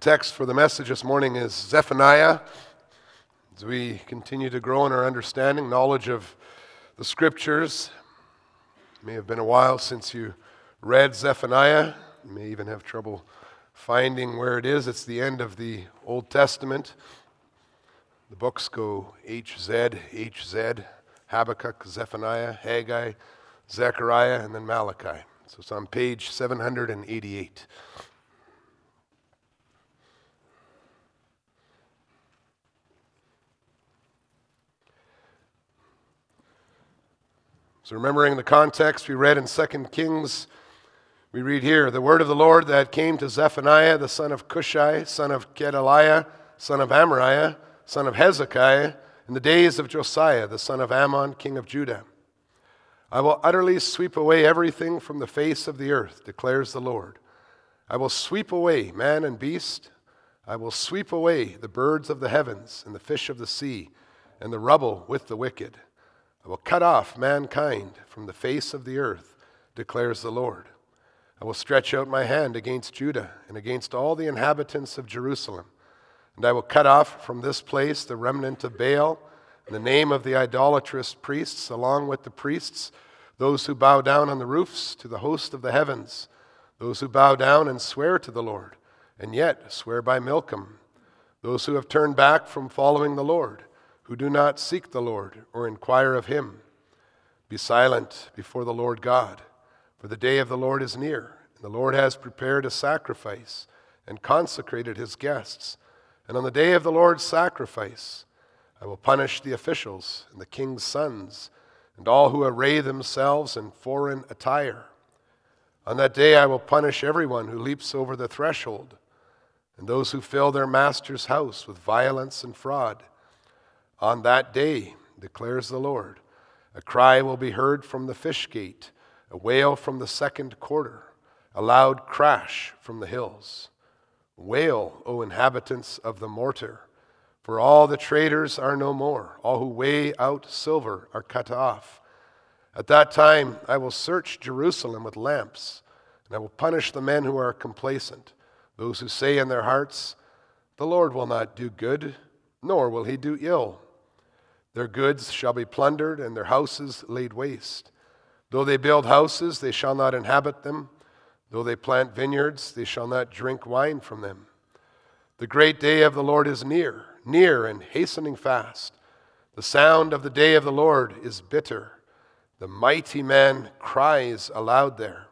text for the message this morning is Zephaniah. As we continue to grow in our understanding, knowledge of the scriptures, it may have been a while since you read Zephaniah. You may even have trouble finding where it is. It's the end of the Old Testament. The books go HZ, HZ, Habakkuk, Zephaniah, Haggai, Zechariah, and then Malachi. So it's on page 788. So, remembering the context we read in 2 Kings, we read here the word of the Lord that came to Zephaniah, the son of Cushi, son of Gedaliah, son of Amariah, son of Hezekiah, in the days of Josiah, the son of Amon, king of Judah. I will utterly sweep away everything from the face of the earth, declares the Lord. I will sweep away man and beast. I will sweep away the birds of the heavens and the fish of the sea and the rubble with the wicked. I will cut off mankind from the face of the earth, declares the Lord. I will stretch out my hand against Judah and against all the inhabitants of Jerusalem. And I will cut off from this place the remnant of Baal, and the name of the idolatrous priests, along with the priests, those who bow down on the roofs to the host of the heavens, those who bow down and swear to the Lord, and yet swear by Milcom, those who have turned back from following the Lord who do not seek the Lord or inquire of him. Be silent before the Lord God, for the day of the Lord is near, and the Lord has prepared a sacrifice and consecrated his guests. And on the day of the Lord's sacrifice, I will punish the officials and the king's sons and all who array themselves in foreign attire. On that day, I will punish everyone who leaps over the threshold and those who fill their master's house with violence and fraud. On that day, declares the Lord, a cry will be heard from the fish gate, a wail from the second quarter, a loud crash from the hills. Wail, O inhabitants of the mortar, for all the traders are no more, all who weigh out silver are cut off. At that time I will search Jerusalem with lamps, and I will punish the men who are complacent, those who say in their hearts, The Lord will not do good, nor will he do ill. Their goods shall be plundered, and their houses laid waste. Though they build houses, they shall not inhabit them. Though they plant vineyards, they shall not drink wine from them. The great day of the Lord is near, near and hastening fast. The sound of the day of the Lord is bitter. The mighty man cries aloud there.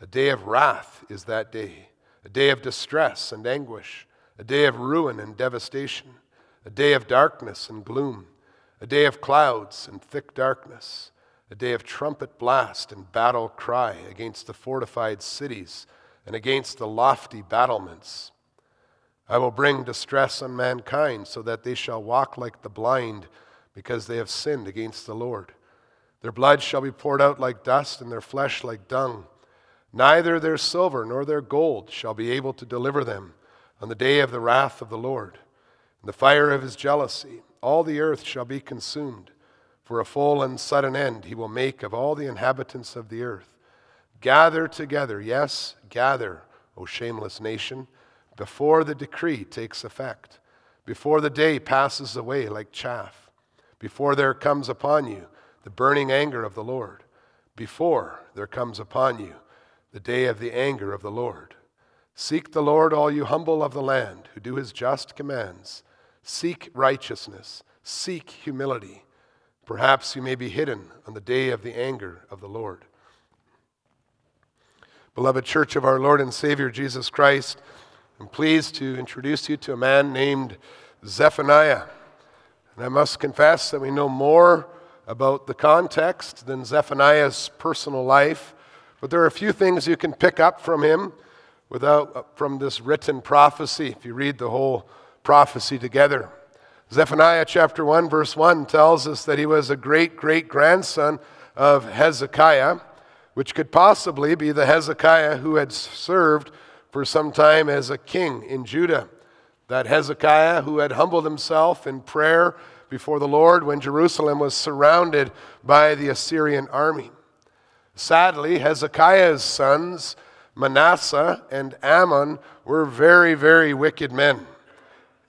A day of wrath is that day, a day of distress and anguish, a day of ruin and devastation, a day of darkness and gloom a day of clouds and thick darkness, a day of trumpet blast and battle cry against the fortified cities and against the lofty battlements. I will bring distress on mankind so that they shall walk like the blind because they have sinned against the Lord. Their blood shall be poured out like dust and their flesh like dung. Neither their silver nor their gold shall be able to deliver them on the day of the wrath of the Lord, and the fire of his jealousy all the earth shall be consumed. For a full and sudden end he will make of all the inhabitants of the earth. Gather together, yes, gather, O shameless nation, before the decree takes effect, before the day passes away like chaff, before there comes upon you the burning anger of the Lord, before there comes upon you the day of the anger of the Lord. Seek the Lord, all you humble of the land, who do his just commands Seek righteousness, seek humility. Perhaps you may be hidden on the day of the anger of the Lord. Beloved church of our Lord and Savior Jesus Christ, I'm pleased to introduce you to a man named Zephaniah. And I must confess that we know more about the context than Zephaniah's personal life, but there are a few things you can pick up from him without from this written prophecy if you read the whole prophecy together. Zephaniah chapter 1, verse 1 tells us that he was a great great grandson of Hezekiah, which could possibly be the Hezekiah who had served for some time as a king in Judah. That Hezekiah who had humbled himself in prayer before the Lord when Jerusalem was surrounded by the Assyrian army. Sadly, Hezekiah's sons Manasseh and Amon, were very, very wicked men.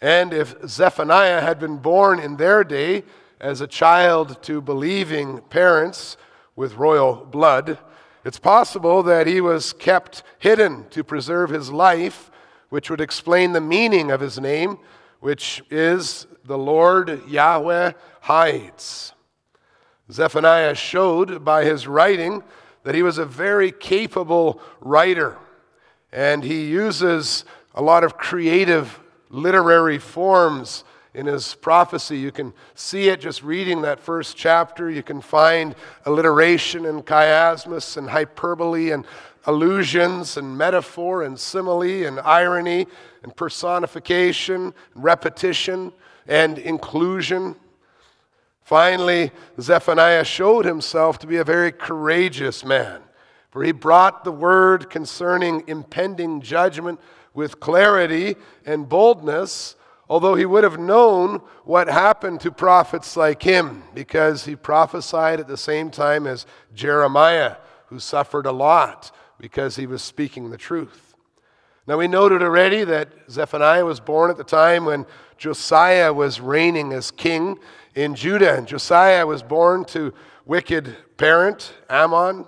And if Zephaniah had been born in their day as a child to believing parents with royal blood, it's possible that he was kept hidden to preserve his life, which would explain the meaning of his name, which is the Lord Yahweh hides. Zephaniah showed by his writing that he was a very capable writer, and he uses a lot of creative literary forms in his prophecy. You can see it just reading that first chapter. You can find alliteration and chiasmus and hyperbole and allusions and metaphor and simile and irony and personification, and repetition and inclusion. Finally, Zephaniah showed himself to be a very courageous man, for he brought the word concerning impending judgment with clarity and boldness, although he would have known what happened to prophets like him, because he prophesied at the same time as Jeremiah, who suffered a lot because he was speaking the truth. Now, we noted already that Zephaniah was born at the time when Josiah was reigning as king in Judah. And Josiah was born to wicked parent, Amon.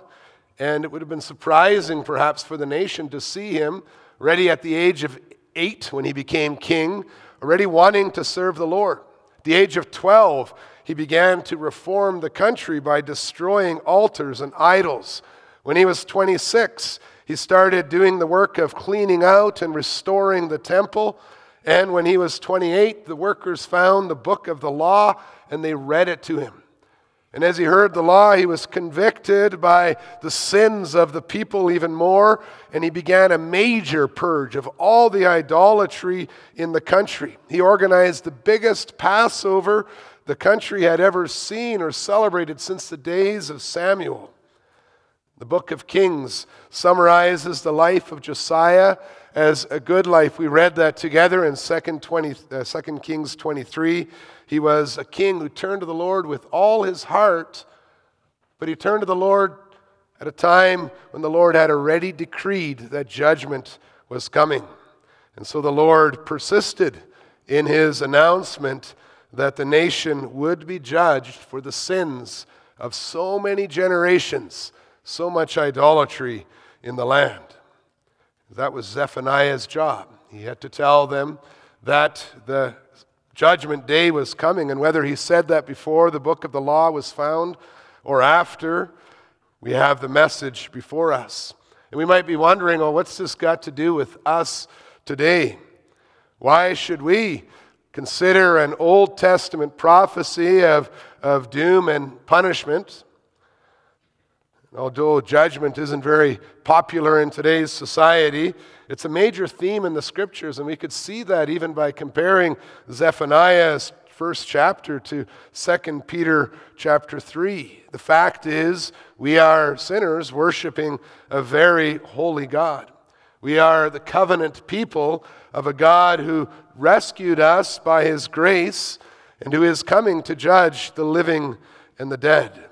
And it would have been surprising, perhaps, for the nation to see him already at the age of eight when he became king, already wanting to serve the Lord. At the age of 12, he began to reform the country by destroying altars and idols. When he was 26, he started doing the work of cleaning out and restoring the temple. And when he was 28, the workers found the book of the law and they read it to him. And as he heard the law, he was convicted by the sins of the people even more, and he began a major purge of all the idolatry in the country. He organized the biggest Passover the country had ever seen or celebrated since the days of Samuel. The book of Kings summarizes the life of Josiah as a good life. We read that together in 2, 20, uh, 2 Kings 23. He was a king who turned to the Lord with all his heart, but he turned to the Lord at a time when the Lord had already decreed that judgment was coming. And so the Lord persisted in his announcement that the nation would be judged for the sins of so many generations, so much idolatry in the land. That was Zephaniah's job. He had to tell them that the judgment day was coming, and whether he said that before the book of the law was found or after, we have the message before us. And we might be wondering, oh, what's this got to do with us today? Why should we consider an Old Testament prophecy of, of doom and punishment Although judgment isn't very popular in today's society, it's a major theme in the scriptures, and we could see that even by comparing Zephaniah's first chapter to 2 Peter chapter 3. The fact is, we are sinners worshiping a very holy God. We are the covenant people of a God who rescued us by his grace and who is coming to judge the living and the dead.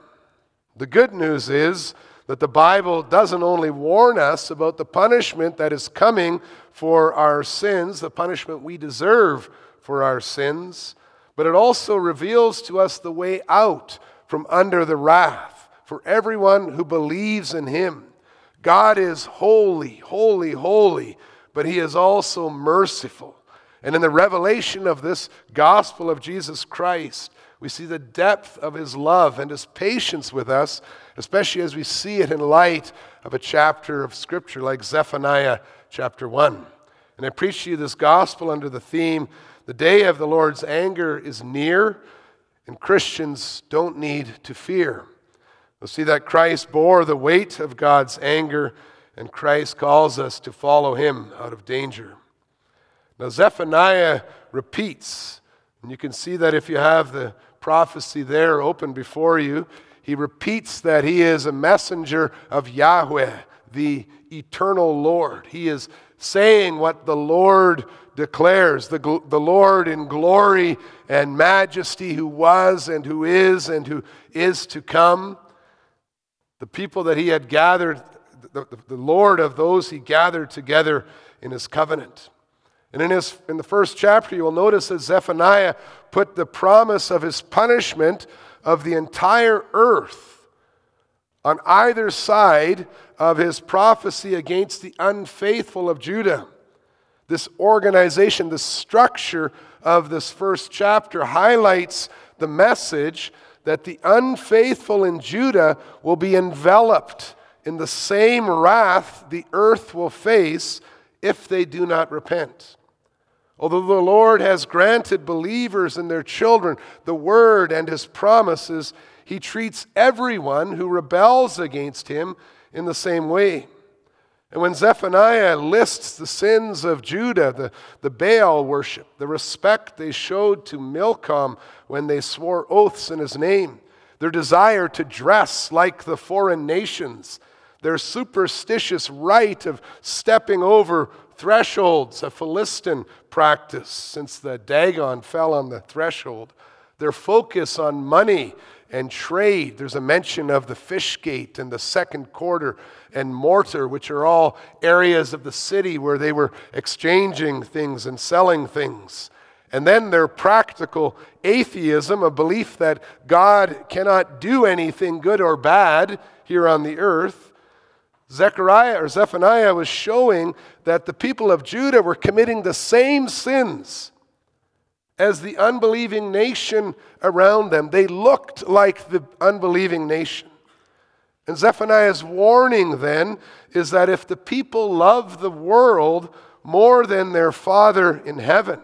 The good news is that the Bible doesn't only warn us about the punishment that is coming for our sins, the punishment we deserve for our sins, but it also reveals to us the way out from under the wrath for everyone who believes in Him. God is holy, holy, holy, but He is also merciful. And in the revelation of this gospel of Jesus Christ, we see the depth of his love and his patience with us, especially as we see it in light of a chapter of Scripture like Zephaniah chapter 1. And I preach to you this gospel under the theme the day of the Lord's anger is near, and Christians don't need to fear. We'll see that Christ bore the weight of God's anger, and Christ calls us to follow him out of danger. Now, Zephaniah repeats, and you can see that if you have the prophecy there open before you, he repeats that he is a messenger of Yahweh, the eternal Lord. He is saying what the Lord declares the, the Lord in glory and majesty, who was and who is and who is to come. The people that he had gathered the, the, the Lord of those he gathered together in his covenant. And in, his, in the first chapter, you will notice that Zephaniah put the promise of his punishment of the entire earth on either side of his prophecy against the unfaithful of Judah. This organization, the structure of this first chapter highlights the message that the unfaithful in Judah will be enveloped in the same wrath the earth will face if they do not repent. Although the Lord has granted believers and their children the word and his promises, he treats everyone who rebels against him in the same way. And when Zephaniah lists the sins of Judah, the, the Baal worship, the respect they showed to Milcom when they swore oaths in his name, their desire to dress like the foreign nations, their superstitious rite of stepping over thresholds, a Philistine practice since the Dagon fell on the threshold, their focus on money and trade. There's a mention of the fish gate and the second quarter and mortar, which are all areas of the city where they were exchanging things and selling things. And then their practical atheism, a belief that God cannot do anything good or bad here on the earth. Zechariah or Zephaniah was showing that the people of Judah were committing the same sins as the unbelieving nation around them. They looked like the unbelieving nation. And Zephaniah's warning then is that if the people love the world more than their Father in heaven,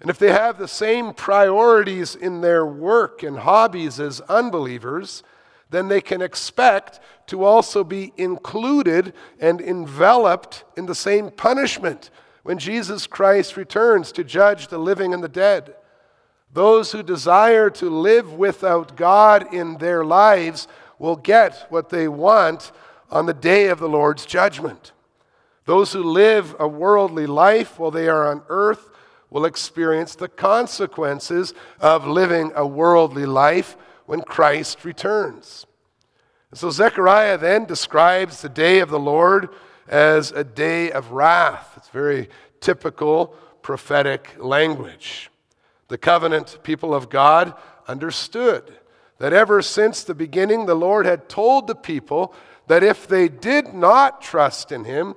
and if they have the same priorities in their work and hobbies as unbelievers, then they can expect to also be included and enveloped in the same punishment when Jesus Christ returns to judge the living and the dead. Those who desire to live without God in their lives will get what they want on the day of the Lord's judgment. Those who live a worldly life while they are on earth will experience the consequences of living a worldly life when Christ returns. So Zechariah then describes the day of the Lord as a day of wrath. It's very typical prophetic language. The covenant people of God understood that ever since the beginning, the Lord had told the people that if they did not trust in Him,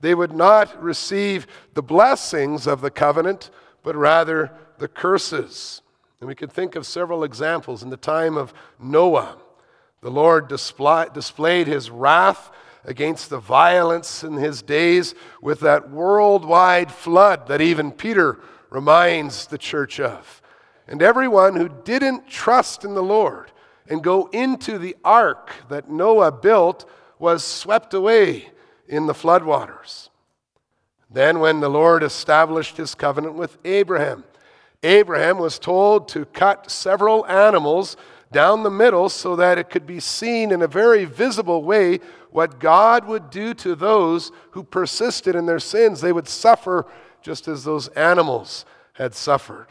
they would not receive the blessings of the covenant, but rather the curses. And we could think of several examples. In the time of Noah, the Lord display, displayed His wrath against the violence in his days with that worldwide flood that even Peter reminds the church of. And everyone who didn't trust in the Lord and go into the ark that Noah built was swept away in the floodwaters. Then, when the Lord established his covenant with Abraham, Abraham was told to cut several animals down the middle so that it could be seen in a very visible way what God would do to those who persisted in their sins. They would suffer just as those animals had suffered.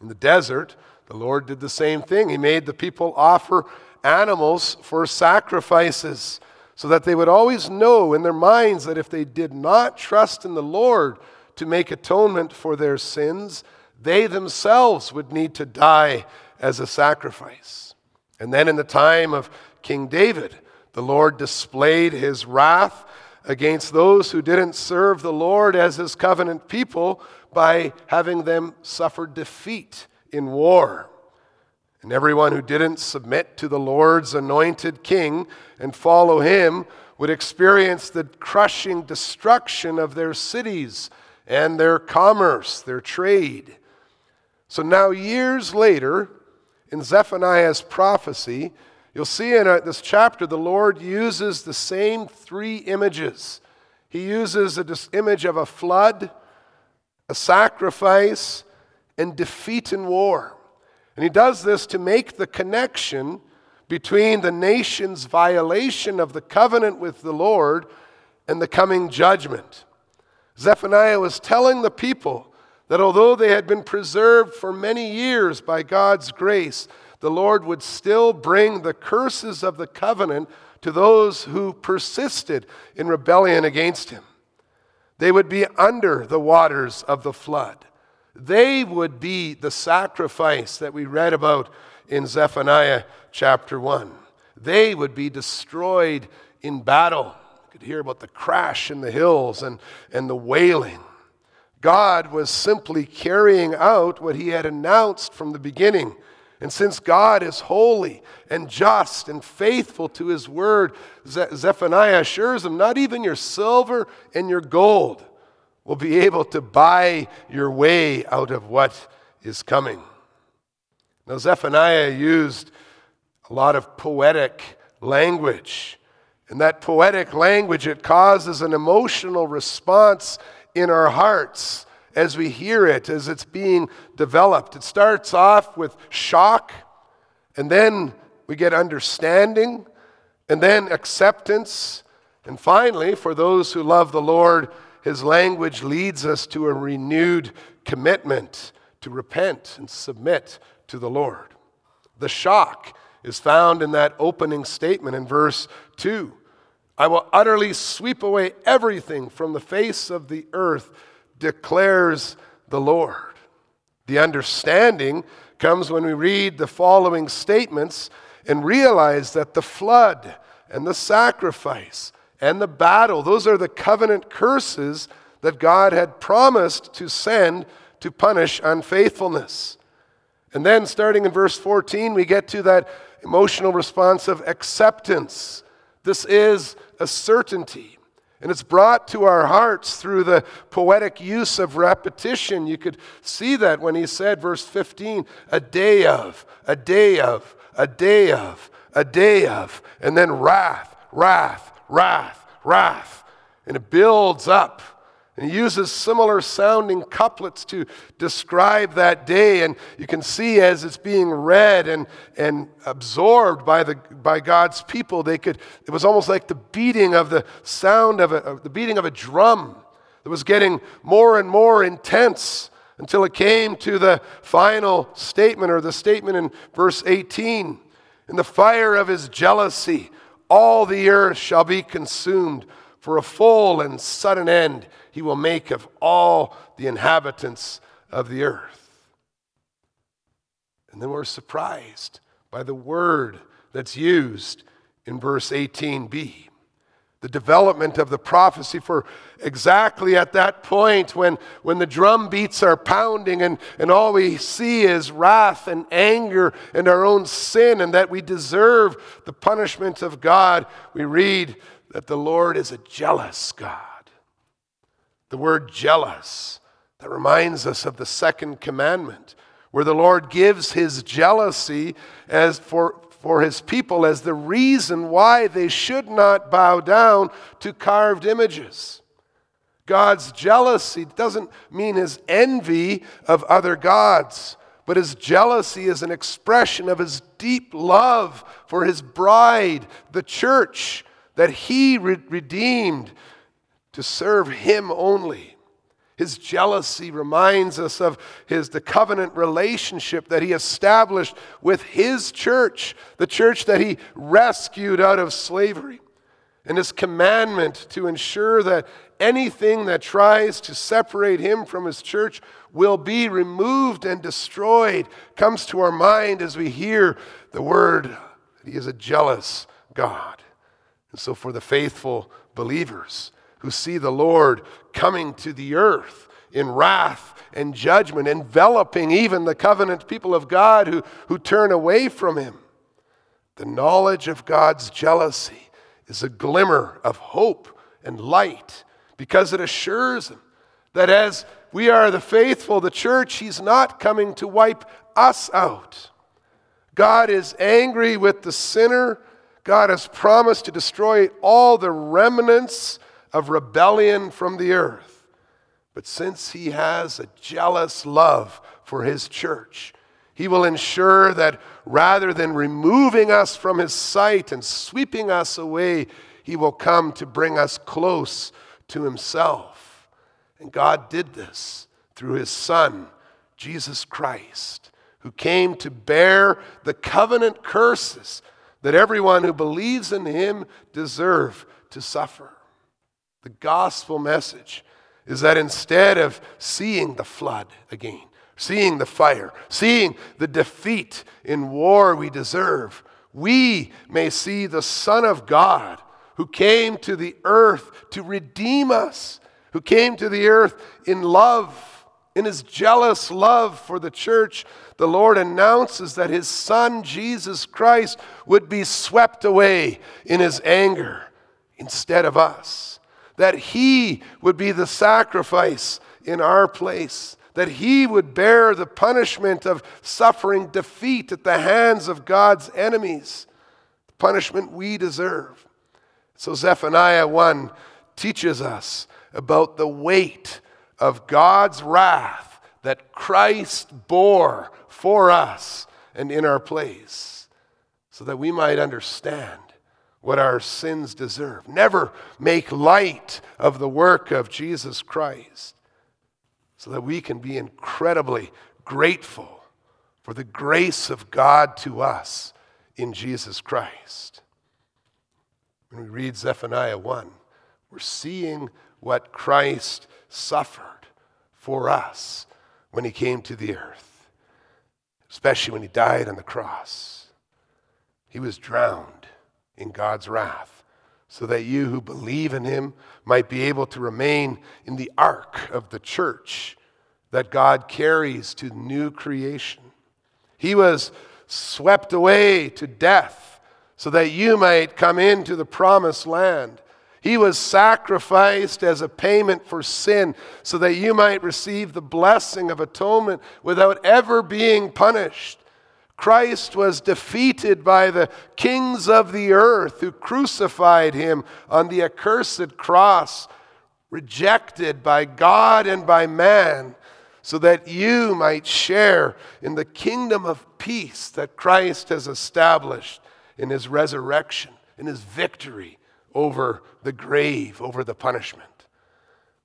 In the desert, the Lord did the same thing. He made the people offer animals for sacrifices so that they would always know in their minds that if they did not trust in the Lord to make atonement for their sins, they themselves would need to die as a sacrifice. And then in the time of King David, the Lord displayed his wrath against those who didn't serve the Lord as his covenant people by having them suffer defeat in war. And everyone who didn't submit to the Lord's anointed king and follow him would experience the crushing destruction of their cities and their commerce, their trade. So now, years later, in Zephaniah's prophecy, you'll see in uh, this chapter the Lord uses the same three images. He uses an image of a flood, a sacrifice, and defeat in war. And he does this to make the connection between the nation's violation of the covenant with the Lord and the coming judgment. Zephaniah was telling the people that although they had been preserved for many years by God's grace, the Lord would still bring the curses of the covenant to those who persisted in rebellion against him. They would be under the waters of the flood. They would be the sacrifice that we read about in Zephaniah chapter 1. They would be destroyed in battle. Hear about the crash in the hills and, and the wailing. God was simply carrying out what he had announced from the beginning. And since God is holy and just and faithful to his word, Zephaniah assures them, not even your silver and your gold will be able to buy your way out of what is coming. Now, Zephaniah used a lot of poetic language. And that poetic language, it causes an emotional response in our hearts as we hear it, as it's being developed. It starts off with shock, and then we get understanding, and then acceptance. And finally, for those who love the Lord, his language leads us to a renewed commitment to repent and submit to the Lord. The shock is found in that opening statement in verse 2. I will utterly sweep away everything from the face of the earth, declares the Lord. The understanding comes when we read the following statements and realize that the flood and the sacrifice and the battle, those are the covenant curses that God had promised to send to punish unfaithfulness. And then, starting in verse 14, we get to that emotional response of acceptance. This is a certainty. And it's brought to our hearts through the poetic use of repetition. You could see that when he said, verse 15, a day of, a day of, a day of, a day of, and then wrath, wrath, wrath, wrath. And it builds up and he uses similar sounding couplets to describe that day. And you can see as it's being read and, and absorbed by, the, by God's people, they could, it was almost like the beating of the sound of, a, of the beating of a drum that was getting more and more intense until it came to the final statement or the statement in verse 18. In the fire of his jealousy, all the earth shall be consumed for a full and sudden end he will make of all the inhabitants of the earth. And then we're surprised by the word that's used in verse 18b. The development of the prophecy for exactly at that point when, when the drum beats are pounding and, and all we see is wrath and anger and our own sin and that we deserve the punishment of God, we read that the Lord is a jealous God. The word jealous, that reminds us of the second commandment, where the Lord gives his jealousy as for, for his people as the reason why they should not bow down to carved images. God's jealousy doesn't mean his envy of other gods, but his jealousy is an expression of his deep love for his bride, the church, that he re- redeemed to serve him only. His jealousy reminds us of his the covenant relationship that he established with his church, the church that he rescued out of slavery. And his commandment to ensure that anything that tries to separate him from his church will be removed and destroyed comes to our mind as we hear the word that he is a jealous God. And so for the faithful believers, who see the Lord coming to the earth in wrath and judgment, enveloping even the covenant people of God who, who turn away from him. The knowledge of God's jealousy is a glimmer of hope and light because it assures him that as we are the faithful, the church, he's not coming to wipe us out. God is angry with the sinner. God has promised to destroy all the remnants of rebellion from the earth. But since he has a jealous love for his church, he will ensure that rather than removing us from his sight and sweeping us away, he will come to bring us close to himself. And God did this through his Son, Jesus Christ, who came to bear the covenant curses that everyone who believes in him deserve to suffer. The gospel message is that instead of seeing the flood again, seeing the fire, seeing the defeat in war we deserve, we may see the Son of God who came to the earth to redeem us, who came to the earth in love, in his jealous love for the church. The Lord announces that his Son, Jesus Christ, would be swept away in his anger instead of us, that he would be the sacrifice in our place that he would bear the punishment of suffering defeat at the hands of God's enemies, the punishment we deserve. So, Zephaniah 1 teaches us about the weight of God's wrath that Christ bore for us and in our place, so that we might understand what our sins deserve. Never make light of the work of Jesus Christ so that we can be incredibly grateful for the grace of God to us in Jesus Christ. When we read Zephaniah 1, we're seeing what Christ suffered for us when he came to the earth, especially when he died on the cross. He was drowned in God's wrath so that you who believe in him might be able to remain in the ark of the church that God carries to new creation. He was swept away to death so that you might come into the promised land. He was sacrificed as a payment for sin so that you might receive the blessing of atonement without ever being punished. Christ was defeated by the kings of the earth who crucified him on the accursed cross, rejected by God and by man, so that you might share in the kingdom of peace that Christ has established in his resurrection, in his victory over the grave, over the punishment.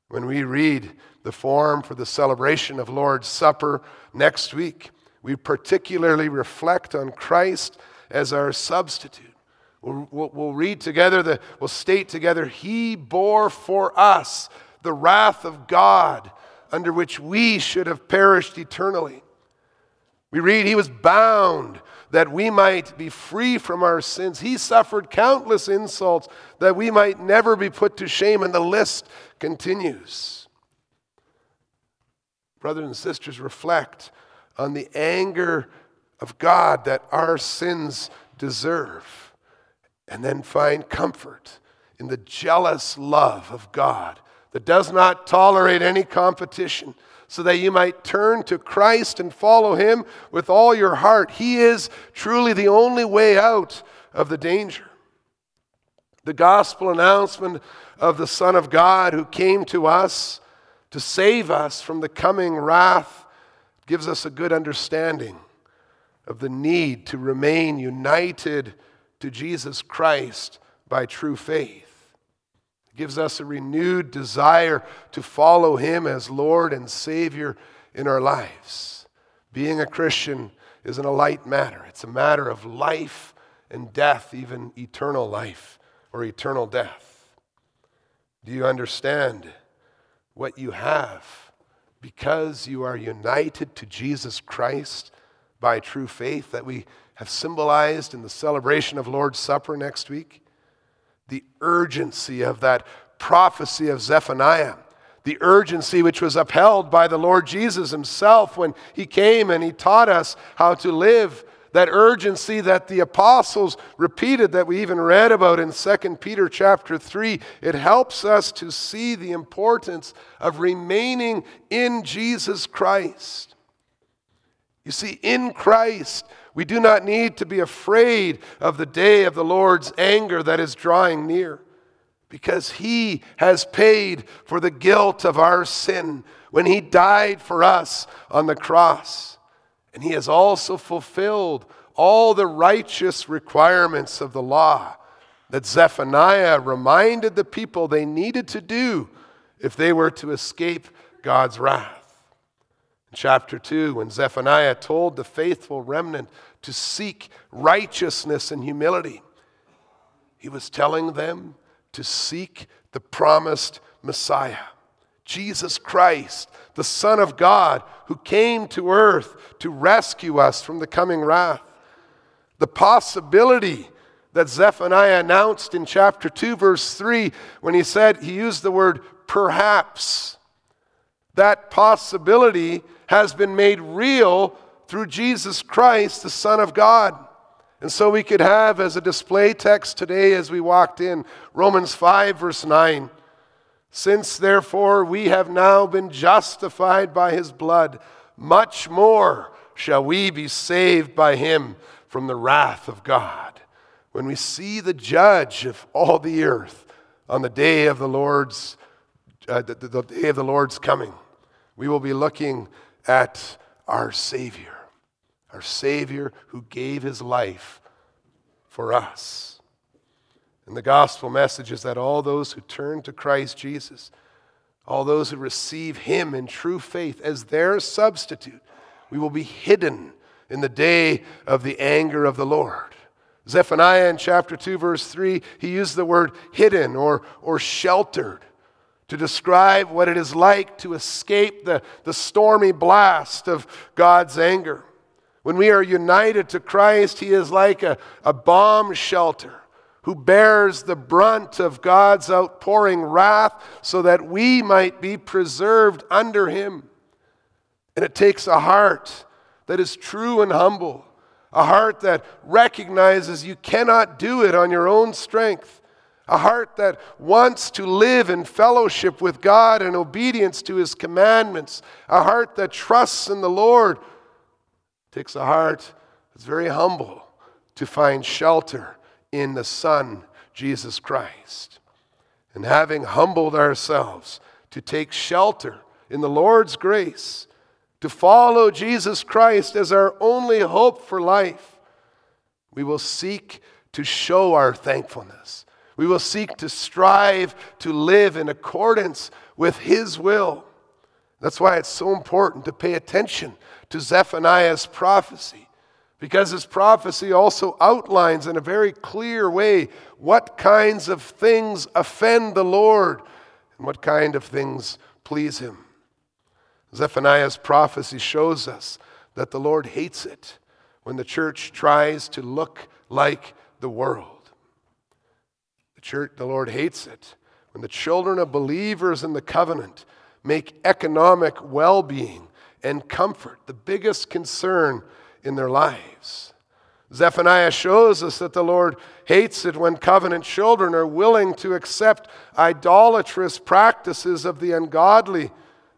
When we read the form for the celebration of Lord's Supper next week, we particularly reflect on Christ as our substitute. We'll, we'll, read together, the, we'll state together, He bore for us the wrath of God under which we should have perished eternally. We read, He was bound that we might be free from our sins. He suffered countless insults that we might never be put to shame, and the list continues. Brothers and sisters, reflect on the anger of God that our sins deserve, and then find comfort in the jealous love of God that does not tolerate any competition, so that you might turn to Christ and follow Him with all your heart. He is truly the only way out of the danger. The gospel announcement of the Son of God who came to us to save us from the coming wrath gives us a good understanding of the need to remain united to Jesus Christ by true faith. It gives us a renewed desire to follow Him as Lord and Savior in our lives. Being a Christian isn't a light matter, it's a matter of life and death, even eternal life or eternal death. Do you understand what you have? Because you are united to Jesus Christ by true faith that we have symbolized in the celebration of Lord's Supper next week. The urgency of that prophecy of Zephaniah, the urgency which was upheld by the Lord Jesus himself when he came and he taught us how to live that urgency that the apostles repeated that we even read about in 2 Peter chapter 3 it helps us to see the importance of remaining in Jesus Christ. You see in Christ we do not need to be afraid of the day of the Lord's anger that is drawing near because he has paid for the guilt of our sin when he died for us on the cross and he has also fulfilled all the righteous requirements of the law that Zephaniah reminded the people they needed to do if they were to escape God's wrath. In chapter 2, when Zephaniah told the faithful remnant to seek righteousness and humility, he was telling them to seek the promised Messiah, Jesus Christ, the Son of God, who came to earth to rescue us from the coming wrath. The possibility that Zephaniah announced in chapter 2, verse 3, when he said, he used the word perhaps. That possibility has been made real through Jesus Christ, the Son of God. And so we could have as a display text today as we walked in Romans 5, verse 9. Since therefore we have now been justified by his blood, much more shall we be saved by him from the wrath of God when we see the judge of all the earth on the day of the Lord's, uh, the, the day of the Lord's coming, we will be looking at our Savior, our Savior who gave his life for us. And the gospel message is that all those who turn to Christ Jesus, all those who receive him in true faith as their substitute, we will be hidden in the day of the anger of the Lord. Zephaniah in chapter 2, verse 3, he used the word hidden or, or sheltered to describe what it is like to escape the, the stormy blast of God's anger. When we are united to Christ, he is like a, a bomb shelter who bears the brunt of God's outpouring wrath so that we might be preserved under him. And it takes a heart that is true and humble a heart that recognizes you cannot do it on your own strength, a heart that wants to live in fellowship with God and obedience to His commandments, a heart that trusts in the Lord. It takes a heart that's very humble to find shelter in the Son, Jesus Christ. And having humbled ourselves to take shelter in the Lord's grace, to follow Jesus Christ as our only hope for life, we will seek to show our thankfulness. We will seek to strive to live in accordance with His will. That's why it's so important to pay attention to Zephaniah's prophecy, because his prophecy also outlines in a very clear way what kinds of things offend the Lord and what kind of things please Him. Zephaniah's prophecy shows us that the Lord hates it when the church tries to look like the world. The church, the Lord hates it when the children of believers in the covenant make economic well being and comfort the biggest concern in their lives. Zephaniah shows us that the Lord hates it when covenant children are willing to accept idolatrous practices of the ungodly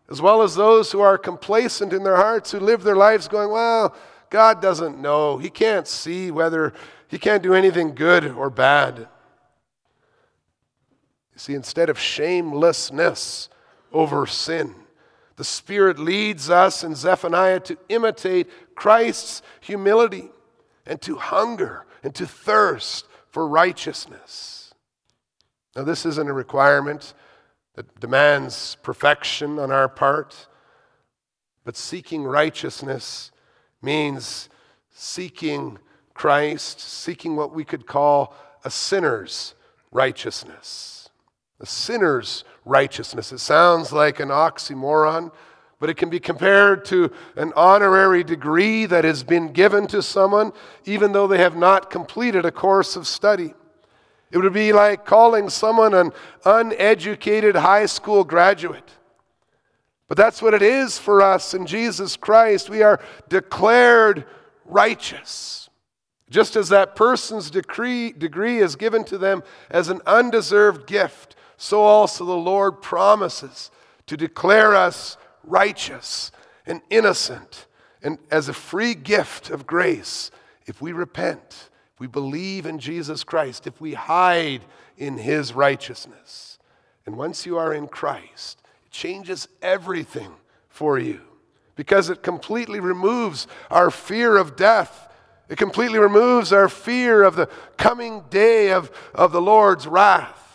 as well as those who are complacent in their hearts, who live their lives going, Well, God doesn't know. He can't see whether He can't do anything good or bad. You see, instead of shamelessness over sin, the Spirit leads us in Zephaniah to imitate Christ's humility and to hunger and to thirst for righteousness. Now, this isn't a requirement that demands perfection on our part. But seeking righteousness means seeking Christ, seeking what we could call a sinner's righteousness. A sinner's righteousness. It sounds like an oxymoron, but it can be compared to an honorary degree that has been given to someone, even though they have not completed a course of study. It would be like calling someone an uneducated high school graduate. But that's what it is for us in Jesus Christ. We are declared righteous. Just as that person's decree, degree is given to them as an undeserved gift, so also the Lord promises to declare us righteous and innocent and as a free gift of grace if we repent if we believe in Jesus Christ, if we hide in his righteousness. And once you are in Christ, it changes everything for you because it completely removes our fear of death. It completely removes our fear of the coming day of, of the Lord's wrath.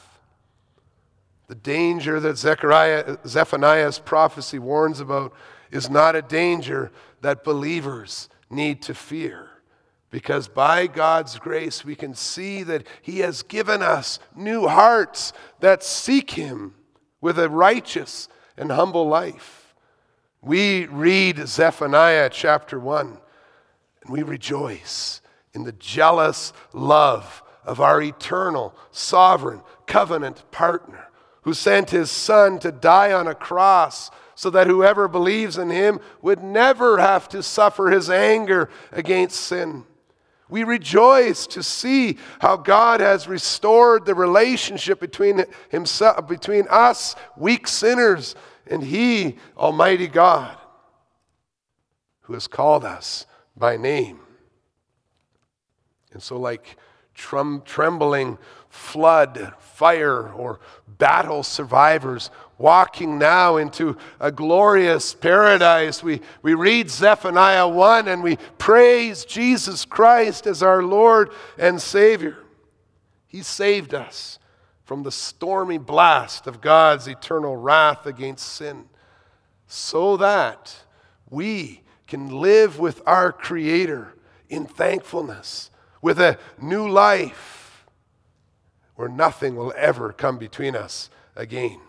The danger that Zechariah, Zephaniah's prophecy warns about is not a danger that believers need to fear. Because by God's grace, we can see that He has given us new hearts that seek Him with a righteous and humble life. We read Zephaniah chapter 1 and we rejoice in the jealous love of our eternal, sovereign, covenant partner who sent his son to die on a cross so that whoever believes in him would never have to suffer his anger against sin. We rejoice to see how God has restored the relationship between himself between us weak sinners and he almighty God who has called us by name. And so like trembling flood, fire, or battle survivors walking now into a glorious paradise. We, we read Zephaniah 1 and we praise Jesus Christ as our Lord and Savior. He saved us from the stormy blast of God's eternal wrath against sin so that we can live with our Creator in thankfulness, with a new life nothing will ever come between us again.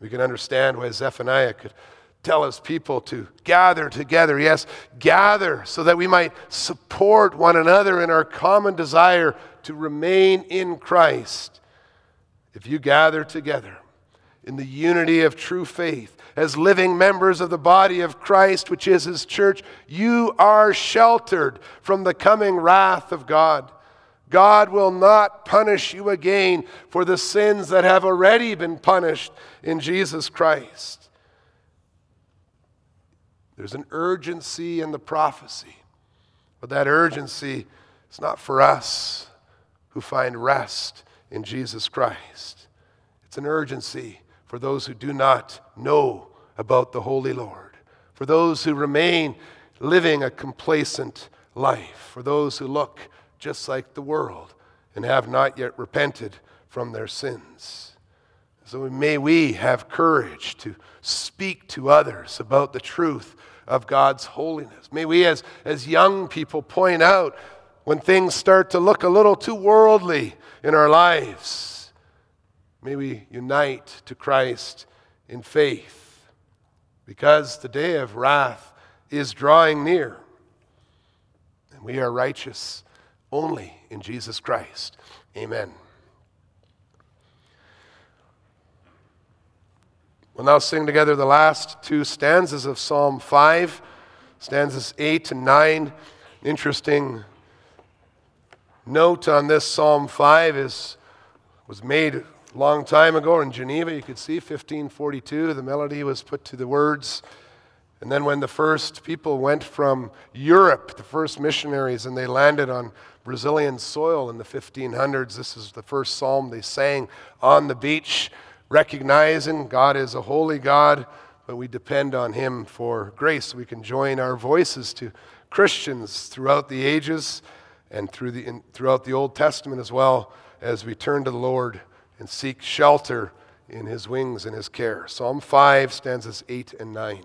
We can understand why Zephaniah could tell his people to gather together. Yes, gather so that we might support one another in our common desire to remain in Christ. If you gather together in the unity of true faith, as living members of the body of Christ, which is his church, you are sheltered from the coming wrath of God. God will not punish you again for the sins that have already been punished in Jesus Christ. There's an urgency in the prophecy, but that urgency is not for us who find rest in Jesus Christ. It's an urgency for those who do not know about the Holy Lord, for those who remain living a complacent life, for those who look just like the world and have not yet repented from their sins. So may we have courage to speak to others about the truth of God's holiness. May we, as, as young people, point out when things start to look a little too worldly in our lives. May we unite to Christ in faith because the day of wrath is drawing near and we are righteous only in Jesus Christ. Amen. We'll now sing together the last two stanzas of Psalm 5, stanzas 8 and 9. Interesting note on this Psalm 5 is was made a long time ago in Geneva. You could see 1542. The melody was put to the words and then, when the first people went from Europe, the first missionaries, and they landed on Brazilian soil in the 1500s, this is the first psalm they sang on the beach, recognizing God is a holy God, but we depend on Him for grace. We can join our voices to Christians throughout the ages and through the, in, throughout the Old Testament as well as we turn to the Lord and seek shelter in His wings and His care. Psalm 5, stanzas 8 and 9.